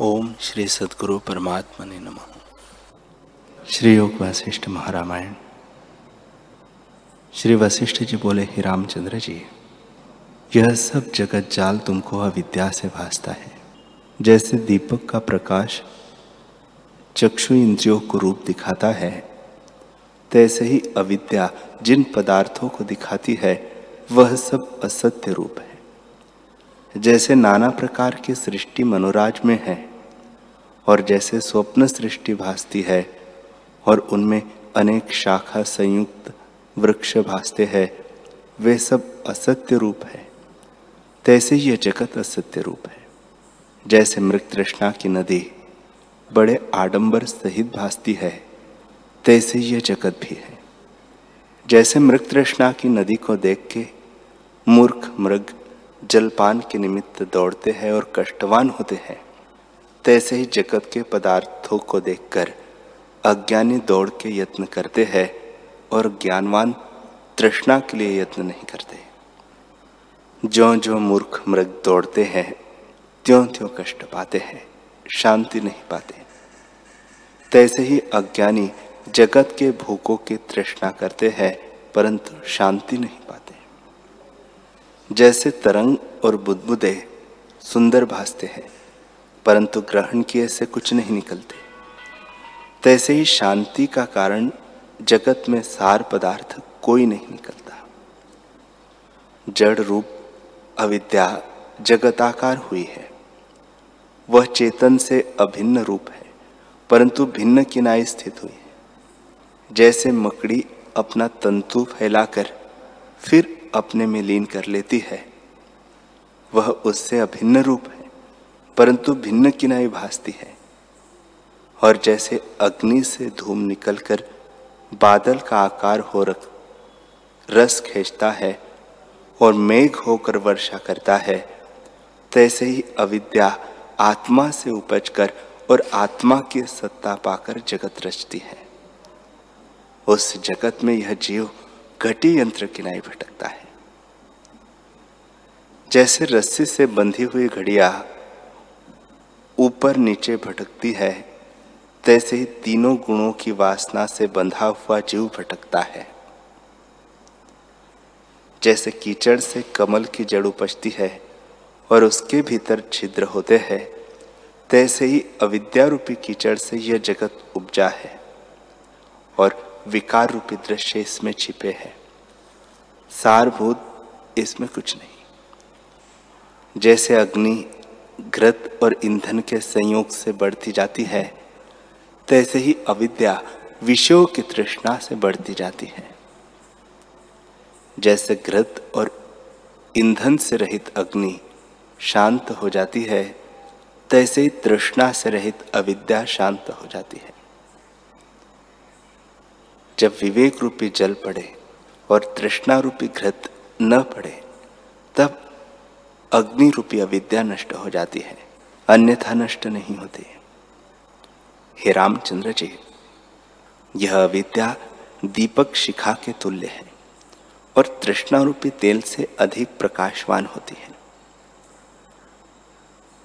ओम श्री सदगुरु परमात्मा ने नम। श्री योग वशिष्ठ महारामायण। श्री वशिष्ठ जी बोले, ही रामचंद्र जी, यह सब जगत जाल तुमको अविद्या से भासता है। जैसे दीपक का प्रकाश चक्षु इंद्रियों को रूप दिखाता है, तैसे ही अविद्या जिन पदार्थों को दिखाती है, वह सब असत्य रूप है। जैसे नाना प्रकार की सृष्टि मनोराज में है, और जैसे स्वप्न सृष्टि भासती है, और उनमें अनेक शाखा संयुक्त वृक्ष भासते हैं, वे सब असत्य रूप है। तैसे यह जगत असत्य रूप है। जैसे मृत तृष्णा की नदी बड़े आडंबर सहित भासती है, तैसे यह जगत भी है। जैसे मृत तृष्णा की नदी को देख के मूर्ख मृग जलपान के निमित्त दौड़ते हैं और कष्टवान होते हैं। तैसे ही जगत के पदार्थों को देखकर अज्ञानी दौड़ के यत्न करते हैं और ज्ञानवान तृष्णा के लिए यत्न नहीं करते। जो जो मूर्ख मृग दौड़ते हैं त्यों त्यों कष्ट पाते हैं, शांति नहीं पाते। तैसे ही अज्ञानी जगत के भूखों की तृष्णा करते हैं, परंतु शांति नहीं पाते। जैसे तरंग और बुदबुदे सुंदर भासते हैं, परंतु ग्रहण किए से कुछ नहीं निकलते। तैसे ही शांति का कारण जगत में सार पदार्थ कोई नहीं निकलता। जड़ रूप अविद्या जगताकार हुई है। वह चेतन से अभिन्न रूप है, परंतु भिन्न किनाई स्थित हुई है। जैसे मकड़ी अपना तंतु फैलाकर फिर अपने में लीन कर लेती है। वह उससे अभिन्न रूप है, परंतु भिन्न किनाई भासती है। और जैसे अग्नि से धूम निकलकर बादल का आकार हो रख रस खींचता है और मेघ होकर वर्षा करता है, तैसे ही अविद्या आत्मा से उपज कर और आत्मा की सत्ता पाकर जगत रचती है। उस जगत में यह जीव घटी यंत्र किनाई भटकता है। जैसे रस्सी से बंधी हुई घड़िया ऊपर नीचे भटकती है, तैसे ही तीनों गुणों की वासना से बंधा हुआ जीव भटकता है। जैसे कीचड़ से कमल की जड़ उपजती है और उसके भीतर छिद्र होते हैं, तैसे ही अविद्या रूपी कीचड़ से यह जगत उपजा है और विकार रूपी दृश्य इसमें छिपे है। सारभूत इसमें कुछ नहीं। जैसे अग्नि घृत और ईंधन के संयोग से बढ़ती जाती है, तैसे ही अविद्या विषयों की तृष्णा से बढ़ती जाती है। जैसे घृत और ईंधन से रहित अग्नि शांत हो जाती है, तैसे ही तृष्णा से रहित अविद्या शांत हो जाती है। जब विवेक रूपी जल पड़े और तृष्णा रूपी घृत न पड़े, तब अग्नि रूपी अविद्या नष्ट हो जाती है। अन्यथा नष्ट नहीं होती। हे रामचंद्र जी, यह अविद्या दीपक शिखा के तुल्य है और तृष्णा रूपी तेल से अधिक प्रकाशवान होती है।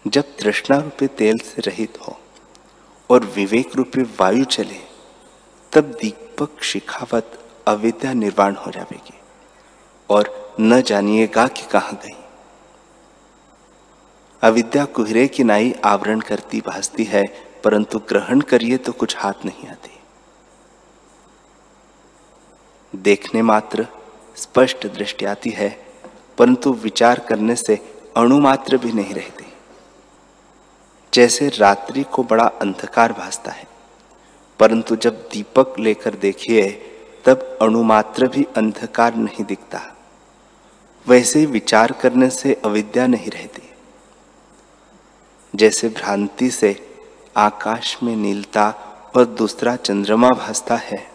जब तृष्णा रूपी तेल से रहित हो और विवेक रूपी वायु चले, तब दीपक शिखावत अविद्या निर्वाण हो जाएगी और न जानिएगा कि कहाँ गई। अविद्या कुहरे की नाई आवरण करती भासती है, परंतु ग्रहण करिए तो कुछ हाथ नहीं आती। देखने मात्र स्पष्ट दृष्टि आती है, परंतु विचार करने से अणु मात्र भी नहीं रहती। जैसे रात्रि को बड़ा अंधकार भासता है, परंतु जब दीपक लेकर देखिए, तब अणुमात्र भी अंधकार नहीं दिखता। वैसे विचार करने से अविद्या नहीं रहती। जैसे भ्रांति से आकाश में नीलता और दूसरा चंद्रमा भासता है,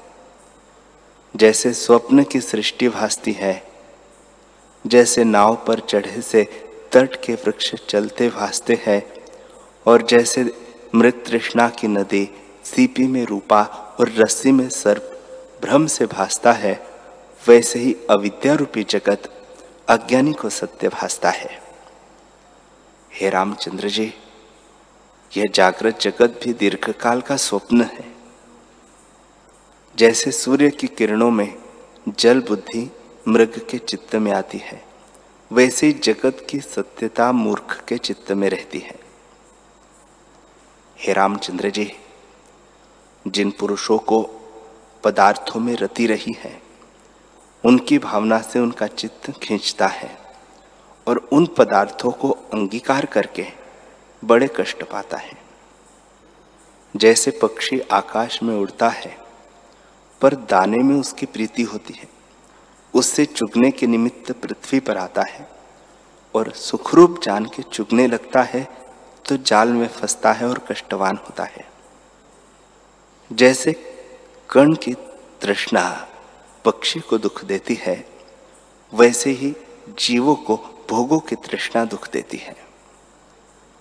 जैसे स्वप्न की सृष्टि भासती है, जैसे नाव पर चढ़े से तट के वृक्ष चलते भासते हैं, और जैसे मृत तृष्णा की नदी सीपी में रूपा और रस्सी में सर्प भ्रम से भासता है, वैसे ही अविद्या रूपी जगत अज्ञानी को सत्य भासता है। हे रामचंद्र जी यह जागृत जगत भी दीर्घकाल का स्वप्न है। जैसे सूर्य की किरणों में जल बुद्धि मृग के चित्त में आती है, वैसे ही जगत की सत्यता मूर्ख के चित्त में रहती है। हे रामचंद्र जी, जिन पुरुषों को पदार्थों में रति रही है, उनकी भावना से उनका चित्त खींचता है और उन पदार्थों को अंगीकार करके बड़े कष्ट पाता है। जैसे पक्षी आकाश में उड़ता है, पर दाने में उसकी प्रीति होती है। उससे चुगने के निमित्त पृथ्वी पर आता है और सुखरूप जान के चुगने लगता है तो जाल में फंसता है और कष्टवान होता है। जैसे कर्ण की तृष्णा पक्षी को दुख देती है, वैसे ही जीवों को भोगों की तृष्णा दुख देती है।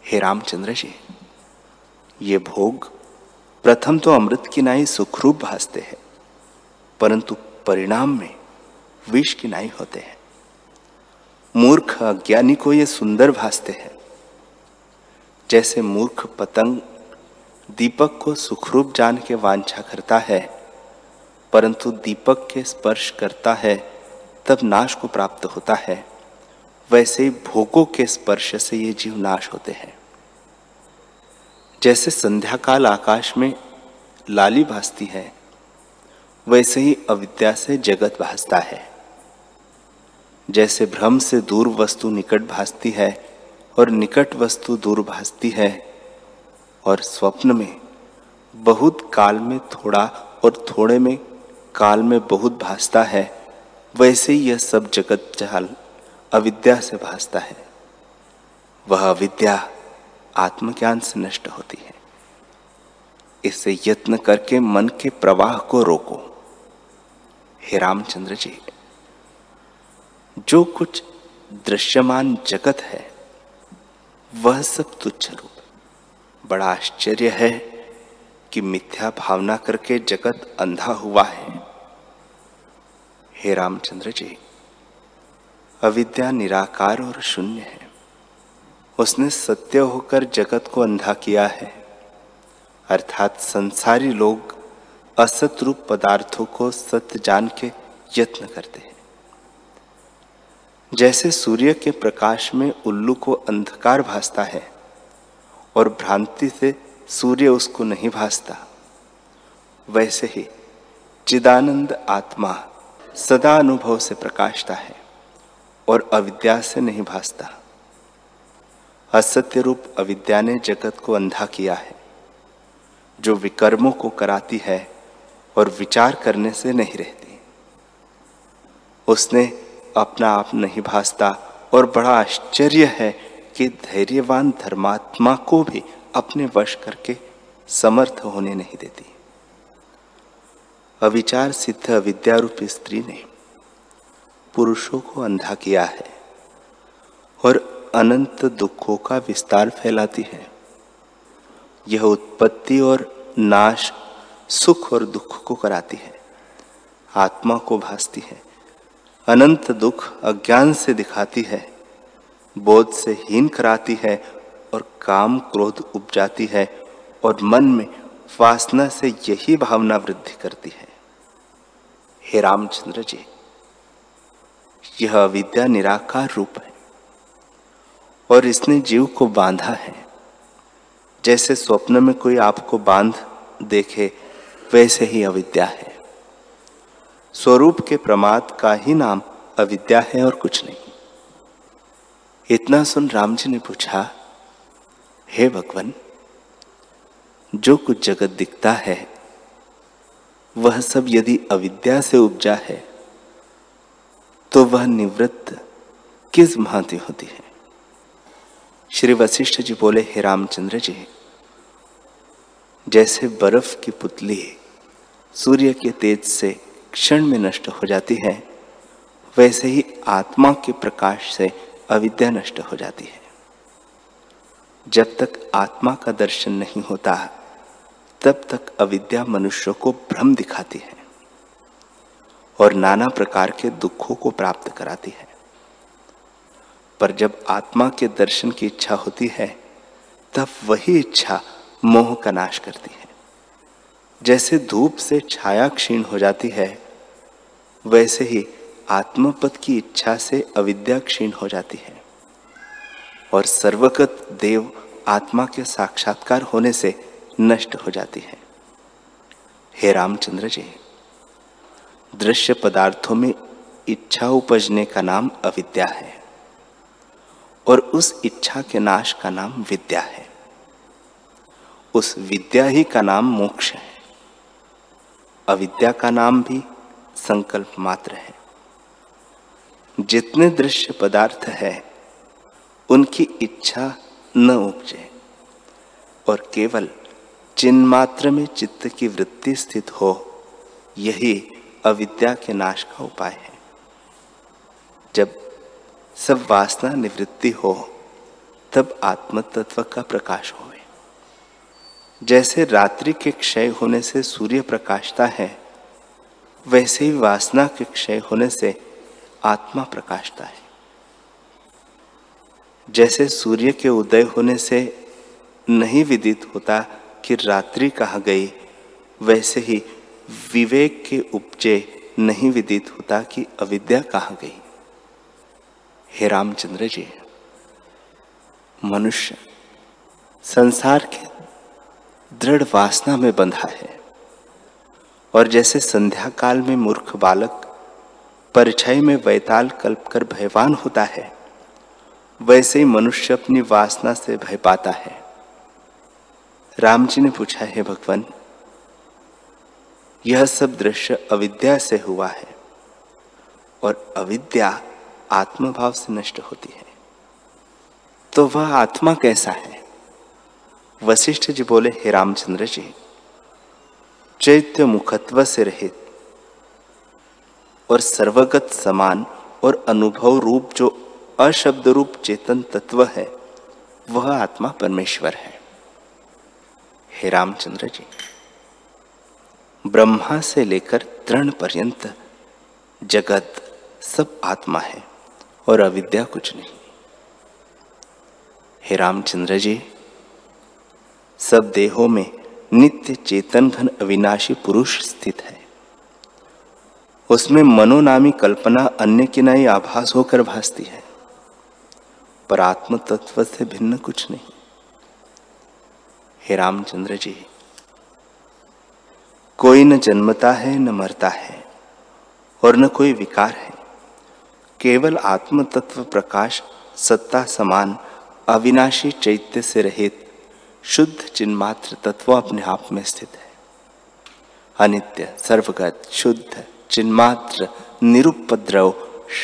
हे रामचंद्र जी, ये भोग प्रथम तो अमृत की नाई सुखरूप भासते हैं, परंतु परिणाम में विष की नाई होते हैं। मूर्ख अज्ञानी को ये सुंदर भासते हैं। जैसे मूर्ख पतंग दीपक को सुखरूप जान के वांछा करता है, परंतु दीपक के स्पर्श करता है, तब नाश को प्राप्त होता है। वैसे ही भोगों के स्पर्श से ये जीव नाश होते हैं। जैसे संध्या काल आकाश में लाली भासती है, वैसे ही अविद्या से जगत भासता है। जैसे भ्रम से दूर वस्तु निकट भासती है और निकट वस्तु दूर भासती है, और स्वप्न में बहुत काल में थोड़ा और थोड़े में काल में बहुत भासता है, वैसे ही यह सब जगत जाल अविद्या से भासता है। वह अविद्या आत्मज्ञान से नष्ट होती है। इसे यत्न करके मन के प्रवाह को रोको। हे रामचंद्र जी, जो कुछ दृश्यमान जगत है, वह सब तुच्छ रूप। बड़ा आश्चर्य है कि मिथ्या भावना करके जगत अंधा हुआ है। हे रामचंद्र जी अविद्या निराकार और शून्य है। उसने सत्य होकर जगत को अंधा किया है। अर्थात संसारी लोग असत रूप पदार्थों को सत्य जान के यत्न करते हैं। जैसे सूर्य के प्रकाश में उल्लू को अंधकार भासता है और भ्रांति से सूर्य उसको नहीं भासता, वैसे ही चिदानंद आत्मा सदा अनुभव से प्रकाशता है। और अविद्या से नहीं भासता। असत्य रूप अविद्या ने जगत को अंधा किया है, जो विकर्मों को कराती है और विचार करने से नहीं रहती। उसने अपना आप नहीं भासता और बड़ा आश्चर्य है कि धैर्यवान धर्मात्मा को भी अपने वश करके समर्थ होने नहीं देती। अविचार सिद्ध अविद्यारूपी स्त्री ने पुरुषों को अंधा किया है और अनंत दुखों का विस्तार फैलाती है। यह उत्पत्ति और नाश सुख और दुख को कराती है। आत्मा को भासती है। अनंत दुख अज्ञान से दिखाती है। बोध से हीन कराती है और काम क्रोध उपजाती है और मन में वासना से यही भावना वृद्धि करती है। हे रामचंद्र जी यह अविद्या निराकार रूप है और इसने जीव को बांधा है। जैसे स्वप्न में कोई आपको बाँध देखे, वैसे ही अविद्या है। स्वरूप के प्रमाद का ही नाम अविद्या है और कुछ नहीं। इतना सुन राम जी ने पूछा, हे भगवान, जो कुछ जगत दिखता है, वह सब यदि अविद्या से उपजा है तो वह निवृत्त किस भांति होती है? श्री वशिष्ठ जी बोले, हे रामचंद्र जी, जैसे बर्फ़ की पुतली सूर्य के तेज से क्षण में नष्ट हो जाती है, वैसे ही आत्मा के प्रकाश से अविद्या नष्ट हो जाती है। जब तक आत्मा का दर्शन नहीं होता, तब तक अविद्या मनुष्य को भ्रम दिखाती है। और नाना प्रकार के दुखों को प्राप्त कराती है। पर जब आत्मा के दर्शन की इच्छा होती है, तब वही इच्छा मोह का नाश करती है। जैसे धूप से छाया क्षीण हो जाती है, वैसे ही आत्मपद की इच्छा से अविद्या क्षीण हो जाती है। और सर्वगत देव आत्मा के साक्षात्कार होने से नष्ट हो जाती है। हे रामचंद्र जी। दृश्य पदार्थों में इच्छा उपजने का नाम अविद्या है और उस इच्छा के नाश का नाम विद्या है। उस विद्या ही का नाम मोक्ष है। अविद्या का नाम भी संकल्प मात्र है। जितने दृश्य पदार्थ है, उनकी इच्छा न उपजे और केवल चिन्ह मात्र में चित्त की वृत्ति स्थित हो, यही अविद्या के नाश का उपाय है। जब सब वासना निवृत्ति हो, तब आत्म तत्व का प्रकाश होवे जैसे रात्रि के क्षय होने से सूर्य प्रकाशता है, वैसे ही वासना के क्षय होने से आत्मा प्रकाशता है। जैसे सूर्य के उदय होने से नहीं विदित होता कि रात्रि कहा गई, वैसे ही विवेक के उपजे नहीं विदित होता कि अविद्या कहाँ गई। हे रामचंद्र जी, मनुष्य संसार के दृढ़ वासना में बंधा है और जैसे संध्या काल में मूर्ख बालक परछाई में वैताल कल्प कर भयवान होता है, वैसे ही मनुष्य अपनी वासना से भय पाता है। राम जी ने पूछा, है भगवान यह सब दृश्य अविद्या से हुआ है और अविद्या आत्मभाव से नष्ट होती है। तो वह आत्मा कैसा है? वशिष्ठ जी बोले, हे रामचंद्र जी, चैत्य मुखत्व से रहित और सर्वगत समान और अनुभव रूप जो अशब्द रूप चेतन तत्व है, वह आत्मा परमेश्वर है। हे रामचंद्र जी ब्रह्मा से लेकर तृण पर्यंत जगत सब आत्मा है और अविद्या कुछ नहीं। हे रामचंद्र जी, सब देहों में नित्य चेतन घन अविनाशी पुरुष स्थित है। उसमें मनोनामी कल्पना अन्य की नई आभास होकर भासती है, पर आत्म तत्व से भिन्न कुछ नहीं। हे रामचंद्र जी कोई न जन्मता है, न मरता है, और न कोई विकार है। केवल आत्म तत्व प्रकाश, सत्ता समान, अविनाशी चैत्य से रहित, शुद्ध चिन्मात्र तत्व अपने आप में स्थित है। अनित्य, सर्वगत, शुद्ध, चिन्मात्र, निरुपद्रव,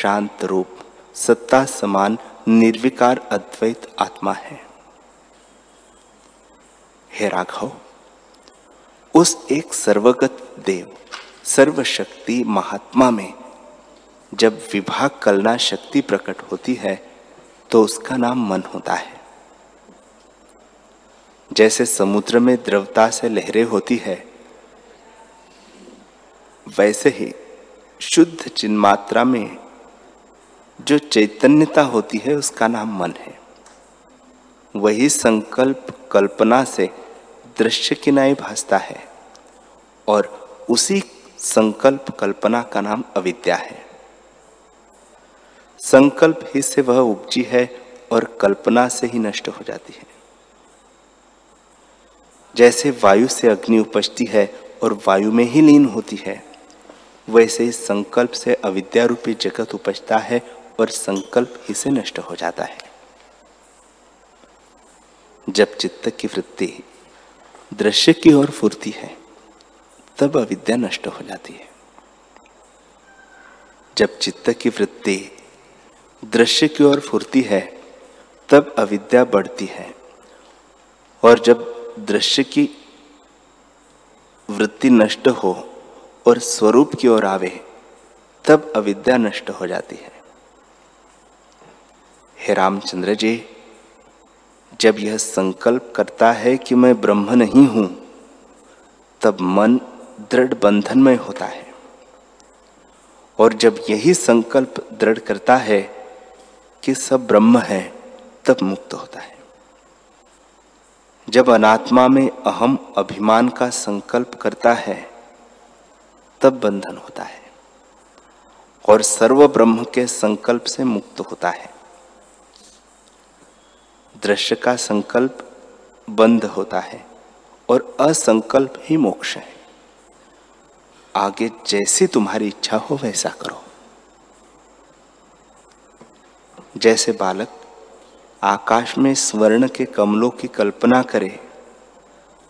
शांत रूप, सत्ता समान, निर्विकार, अद्वैत आत्मा है। हे राघव उस एक सर्वगत देव, सर्वशक्ति महात्मा में जब विभाग कलना शक्ति प्रकट होती है तो उसका नाम मन होता है। जैसे समुद्र में द्रवता से लहरें होती है, वैसे ही शुद्ध चिन्मात्रा में जो चैतन्यता होती है, उसका नाम मन है। वही संकल्प कल्पना से दृश्य किनाई भासता है और उसी संकल्प कल्पना का नाम अविद्या है। संकल्प ही से वह उपजी है और कल्पना से ही नष्ट हो जाती है। जैसे वायु से अग्नि उपजती है और वायु में ही लीन होती है, वैसे ही संकल्प से अविद्या रूपी जगत उपजता है और संकल्प ही से नष्ट हो जाता है। जब चित्त की वृत्ति दृश्य की ओर फुरती है, तब अविद्या नष्ट हो जाती है। जब चित्त की वृत्ति दृश्य की ओर फुरती है, तब अविद्या बढ़ती है। और जब दृश्य की वृत्ति नष्ट हो और स्वरूप की ओर आवे, तब अविद्या नष्ट हो जाती है। हे रामचंद्र जी जब यह संकल्प करता है कि मैं ब्रह्म नहीं हूँ, तब मन दृढ़ बंधन में होता है। और जब यही संकल्प दृढ़ करता है कि सब ब्रह्म है, तब मुक्त होता है। जब अनात्मा में अहम अभिमान का संकल्प करता है, तब बंधन होता है और सर्व ब्रह्म के संकल्प से मुक्त होता है। दृश्य का संकल्प बंद होता है और असंकल्प ही मोक्ष है। आगे जैसी तुम्हारी इच्छा हो वैसा करो। जैसे बालक आकाश में स्वर्ण के कमलों की कल्पना करे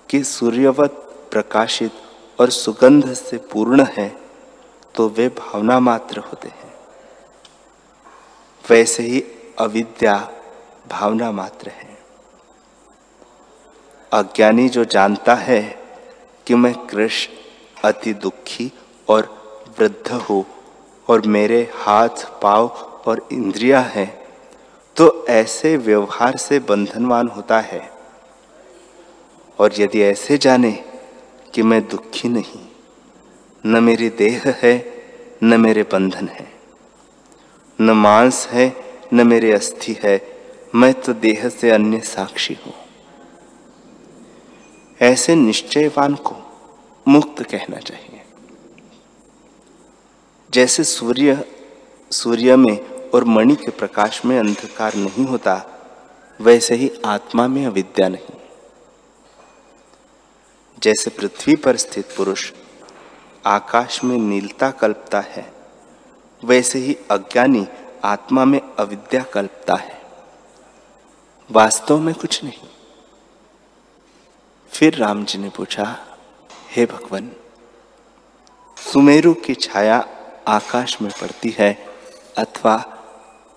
कि सूर्यवत प्रकाशित और सुगंध से पूर्ण है तो वे भावना मात्र होते हैं। वैसे ही अविद्या भावना मात्र है। अज्ञानी जो जानता है कि मैं कृष्ण, अति दुखी और वृद्ध हूँ और मेरे हाथ, पाव और इंद्रिया है तो ऐसे व्यवहार से बंधनवान होता है। और यदि ऐसे जाने कि मैं दुखी नहीं, न मेरी देह है, न मेरे बंधन है, न मांस है, न मेरे अस्थि है मैं तो देह से अन्य साक्षी हूँ। ऐसे निश्चयवान को मुक्त कहना चाहिए। जैसे सूर्य सूर्य में और मणि के प्रकाश में अंधकार नहीं होता, वैसे ही आत्मा में अविद्या नहीं। जैसे पृथ्वी पर स्थित पुरुष आकाश में नीलता कल्पता है, वैसे ही अज्ञानी आत्मा में अविद्या कल्पता है। वास्तव में कुछ नहीं। फिर राम जी ने पूछा, हे भगवान, सुमेरु की छाया आकाश में पड़ती है अथवा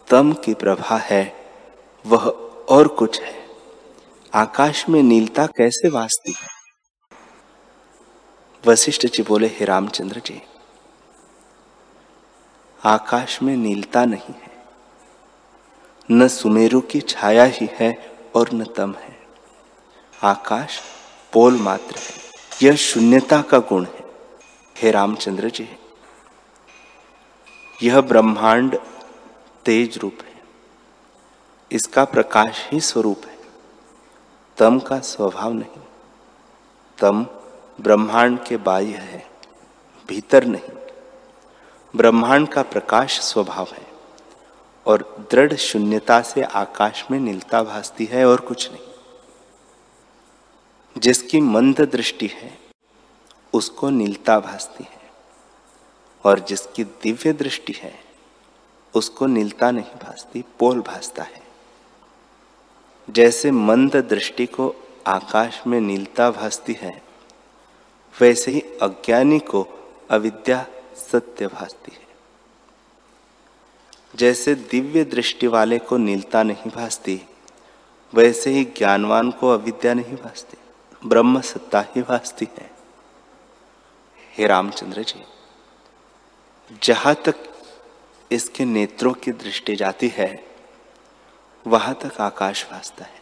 तम की प्रभा है, वह और कुछ है। आकाश में नीलता कैसे वास्ती है? वशिष्ठ जी बोले, हे रामचंद्र जी, आकाश में नीलता नहीं है। न सुमेरु की छाया ही है और न तम है। आकाश पोल मात्र है, यह शून्यता का गुण है। हे रामचंद्र जी, यह ब्रह्मांड तेज रूप है, इसका प्रकाश ही स्वरूप है। तम का स्वभाव नहीं, तम ब्रह्मांड के बाह्य है, भीतर नहीं। ब्रह्मांड का प्रकाश स्वभाव है। और दृढ़ शून्यता से आकाश में नीलता भासती है और कुछ नहीं। जिसकी मंद दृष्टि है, उसको नीलता भासती है। और जिसकी दिव्य दृष्टि है, उसको नीलता नहीं भासती, पोल भासता है। जैसे मंद दृष्टि को आकाश में नीलता भासती है, वैसे ही अज्ञानी को अविद्या सत्य भासती है। जैसे दिव्य दृष्टि वाले को नीलता नहीं भासती, वैसे ही ज्ञानवान को अविद्या नहीं भासती, ब्रह्म सत्ता ही भासती है। हे रामचंद्र जी, जहाँ तक इसके नेत्रों की दृष्टि जाती है, वहाँ तक आकाश भासता है।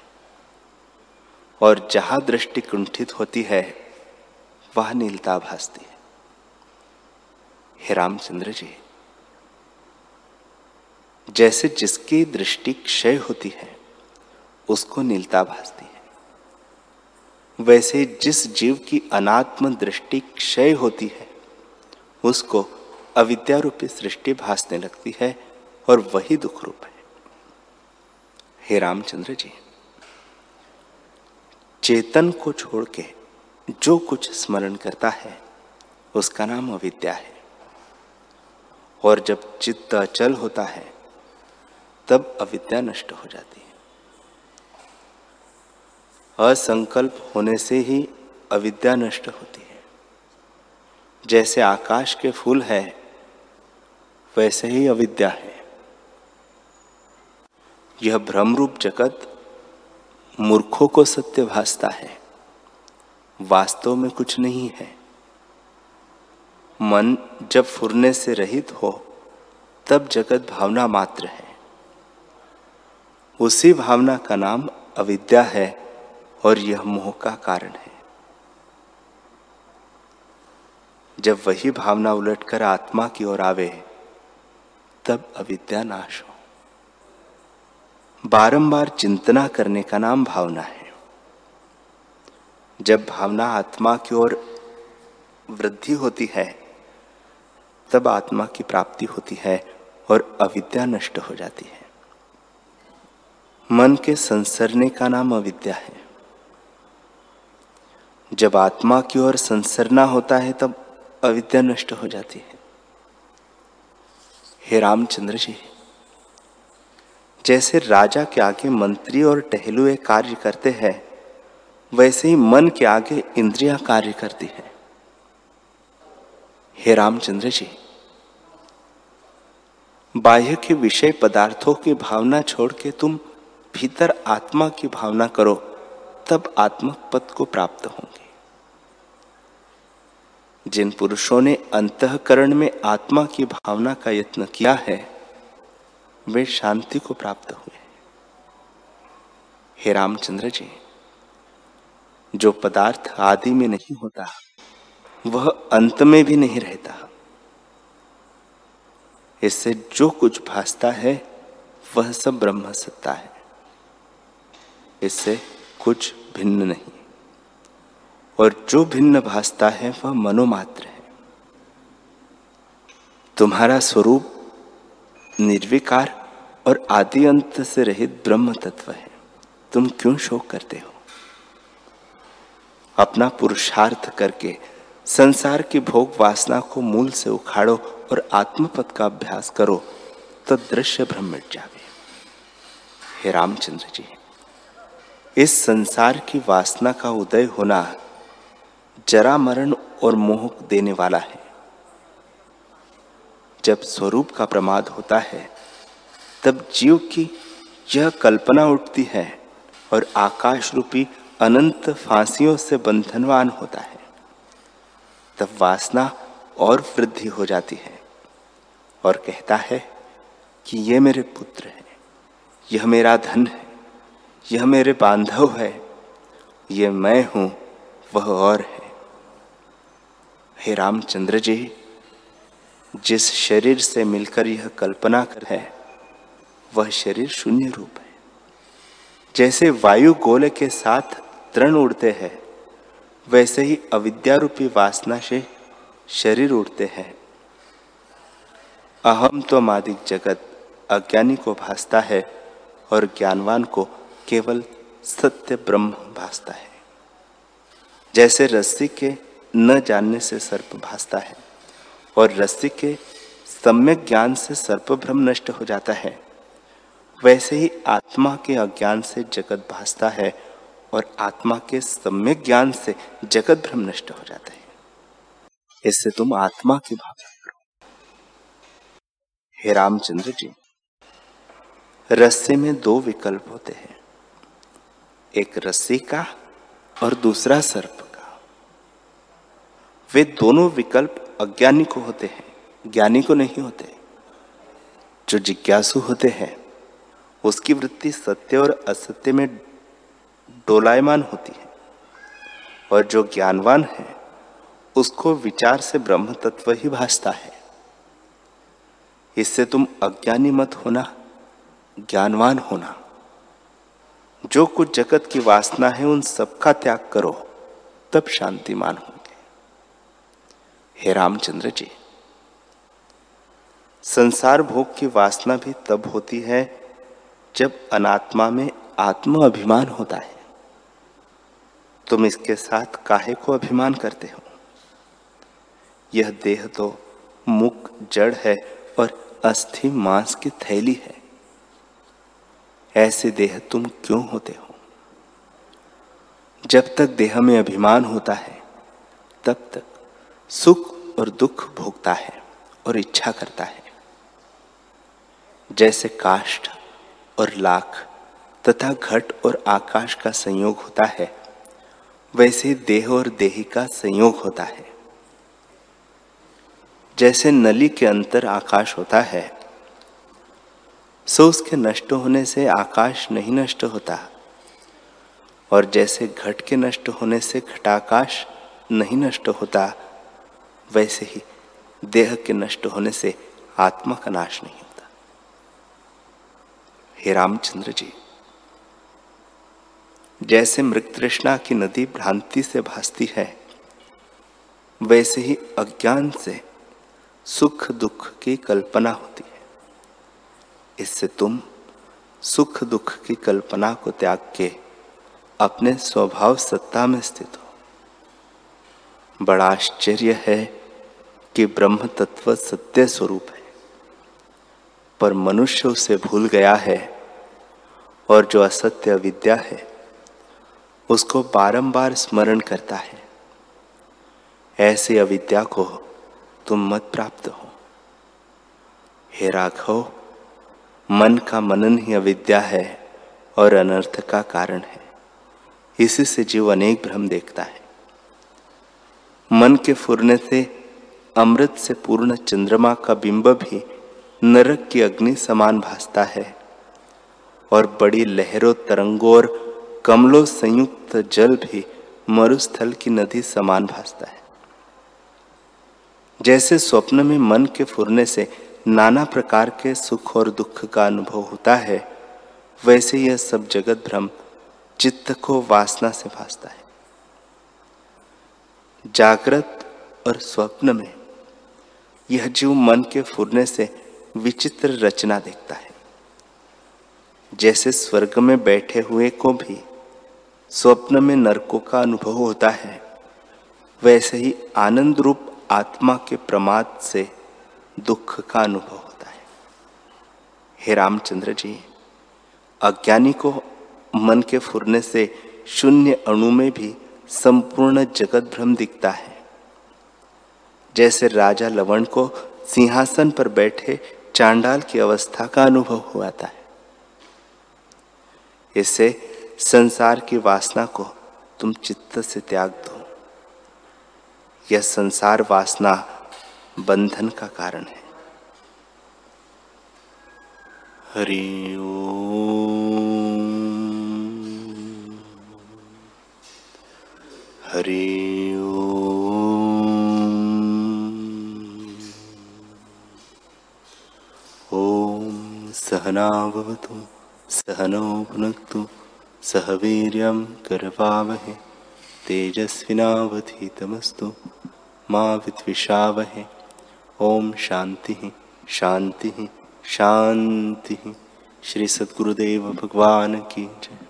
और जहाँ दृष्टि कुंठित होती है, वह नीलता भासती है। हे रामचंद्र जी जैसे जिसकी दृष्टि क्षय होती है, उसको नीलता भासती है। वैसे जिस जीव की अनात्म दृष्टि क्षय होती है, उसको अविद्या रूपी सृष्टि भासने लगती है और वही दुख रूप है। हे रामचंद्र जी, चेतन को छोड़ के जो कुछ स्मरण करता है, उसका नाम अविद्या है। और जब चित्त अचल होता है तब अविद्या नष्ट हो जाती है। असंकल्प होने से ही अविद्या नष्ट होती है। जैसे आकाश के फूल है, वैसे ही अविद्या है। यह भ्रमरूप जगत मूर्खों को सत्य भासता है। वास्तव में कुछ नहीं है। मन जब फुरने से रहित हो, तब जगत भावना मात्र है। उसी भावना का नाम अविद्या है और यह मोह का कारण है। जब वही भावना उलटकर आत्मा की ओर आवे, तब अविद्या नाश हो। बारंबार चिंतना करने का नाम भावना है। जब भावना आत्मा की ओर वृद्धि होती है, तब आत्मा की प्राप्ति होती है और अविद्या नष्ट हो जाती है। मन के संसरने का नाम अविद्या है। जब आत्मा की ओर संसरना होता है, तब अविद्या नष्ट हो जाती है। हे रामचंद्र जी, जैसे राजा के आगे मंत्री और टहलुए कार्य करते हैं, वैसे ही मन के आगे इंद्रियाँ कार्य करती है। हे रामचंद्र जी, बाह्य के विषय पदार्थों की भावना छोड़ के तुम भीतर आत्मा की भावना करो, तब आत्मक पद को प्राप्त होंगे। जिन पुरुषों ने अंतकरण में आत्मा की भावना का यत्न किया है, वे शांति को प्राप्त हुए हे रामचंद्र जी, जो पदार्थ आदि में नहीं होता, वह अंत में भी नहीं रहता। इससे जो कुछ भासता है, वह सब ब्रह्म सत्ता है। इससे कुछ भिन्न नहीं। और जो भिन्न भासता है, वह मनोमात्र है। तुम्हारा स्वरूप निर्विकार और आदि अंत से रहित ब्रह्म तत्व है। तुम क्यों शोक करते हो? अपना पुरुषार्थ करके संसार की भोग वासना को मूल से उखाड़ो और आत्मपद का अभ्यास करो तो दृश्य भ्रम मिट जावे हे रामचंद्र जी इस संसार की वासना का उदय होना जरा मरण और मोह देने वाला है। जब स्वरूप का प्रमाद होता है, तब जीव की यह कल्पना उठती है और आकाश रूपी अनंत फांसियों से बंधनवान होता है। तब वासना और वृद्धि हो जाती है और कहता है कि ये मेरे पुत्र है, यह मेरा धन है। यह मेरे बांधव है, ये मैं हूँ, वह और है। हे रामचंद्र जी, जिस शरीर से मिलकर यह कल्पना कर है, वह शरीर शून्य रूप है। जैसे वायु गोले के साथ तृण उड़ते हैं, वैसे ही अविद्यारूपी वासना से शरीर उड़ते हैं। अहम तो मादिक जगत अज्ञानी को भासता है और ज्ञानवान को केवल सत्य ब्रह्म भासता है। जैसे रस्सी के न जानने से सर्प भासता है और रस्सी के सम्यक ज्ञान से सर्प भ्रम नष्ट हो जाता है, वैसे ही आत्मा के अज्ञान से जगत भासता है और आत्मा के सम्यक ज्ञान से जगत भ्रम नष्ट हो जाता है। इससे तुम आत्मा की भावना करो। हे रामचंद्र जी, रस्से में दो विकल्प होते हैं। एक रस्सी का और दूसरा सर्प का। वे दोनों विकल्प अज्ञानी को होते हैं, ज्ञानी को नहीं होते। जो जिज्ञासु होते हैं, उसकी वृत्ति सत्य और असत्य में डोलायमान होती है। और जो ज्ञानवान है, उसको विचार से ब्रह्म तत्व ही भासता है। इससे तुम अज्ञानी मत होना, ज्ञानवान होना। जो कुछ जगत की वासना है, उन सबका त्याग करो, तब शांतिमान होंगे। हे रामचंद्र जी, संसार भोग की वासना भी तब होती है, जब अनात्मा में आत्म अभिमान होता है। तुम इसके साथ काहे को अभिमान करते हो? यह देह तो मुख, जड़ है और अस्थि, मांस की थैली है। ऐसे देह तुम क्यों होते हो? जब तक देह में अभिमान होता है, तब तक सुख और दुख भोगता है और इच्छा करता है। जैसे काष्ठ और लाख तथा घट और आकाश का संयोग होता है, वैसे देह और देही का संयोग होता है। जैसे नली के अंतर आकाश होता है सो उसके नष्ट होने से आकाश नहीं नष्ट होता। और जैसे घट के नष्ट होने से घटाकाश नहीं नष्ट होता, वैसे ही देह के नष्ट होने से आत्मा का नाश नहीं होता। हे रामचंद्र जी, जैसे मृग तृष्णा की नदी भ्रांति से भासती है, वैसे ही अज्ञान से सुख दुख की कल्पना है। इससे तुम सुख दुख की कल्पना को त्याग के अपने स्वभाव सत्ता में स्थित हो। बड़ा आश्चर्य है कि ब्रह्म तत्व सत्य स्वरूप है, पर मनुष्य उसे भूल गया है और जो असत्य विद्या है, उसको बारंबार स्मरण करता है। ऐसी अविद्या को तुम मत प्राप्त हो। हे राघव मन का मनन ही अविद्या है और अनर्थ का कारण है। इसी से जीव अनेक भ्रम देखता है। मन के फुरने से, अमृत से पूर्ण चंद्रमा का बिंब भी नरक की अग्नि समान भासता है और बड़ी लहरों, तरंगों और कमलों संयुक्त जल भी मरुस्थल की नदी समान भासता है। जैसे स्वप्न में मन के फुरने से नाना प्रकार के सुख और दुख का अनुभव होता है, वैसे यह सब जगत भ्रम, चित्त को वासना से भासता है। जागृत और स्वप्न में यह जीव मन के फुरने से विचित्र रचना देखता है। जैसे स्वर्ग में बैठे हुए को भी स्वप्न में नरकों का अनुभव होता है, वैसे ही आनंद रूप आत्मा के प्रमाद से दुख का अनुभव होता है। हे रामचंद्र जी, अज्ञानी को मन के फुरने से शून्य अणु में भी संपूर्ण जगत भ्रम दिखता है। जैसे राजा लवण को सिंहासन पर बैठे चांडाल की अवस्था का अनुभव हुआ था इससे संसार की वासना को तुम चित्त से त्याग दो। यह संसार वासना बंधन का कारण है। हरि हरि ओम। सहनावतु सहनौ भुनक्तु सह वीर्यं करवावहे तेजस्विनावधीतमस्तु, माँ विद्विषावहे। ओम शांति ही शांति ही शांति ही। श्री सदगुरुदेव भगवान की जय।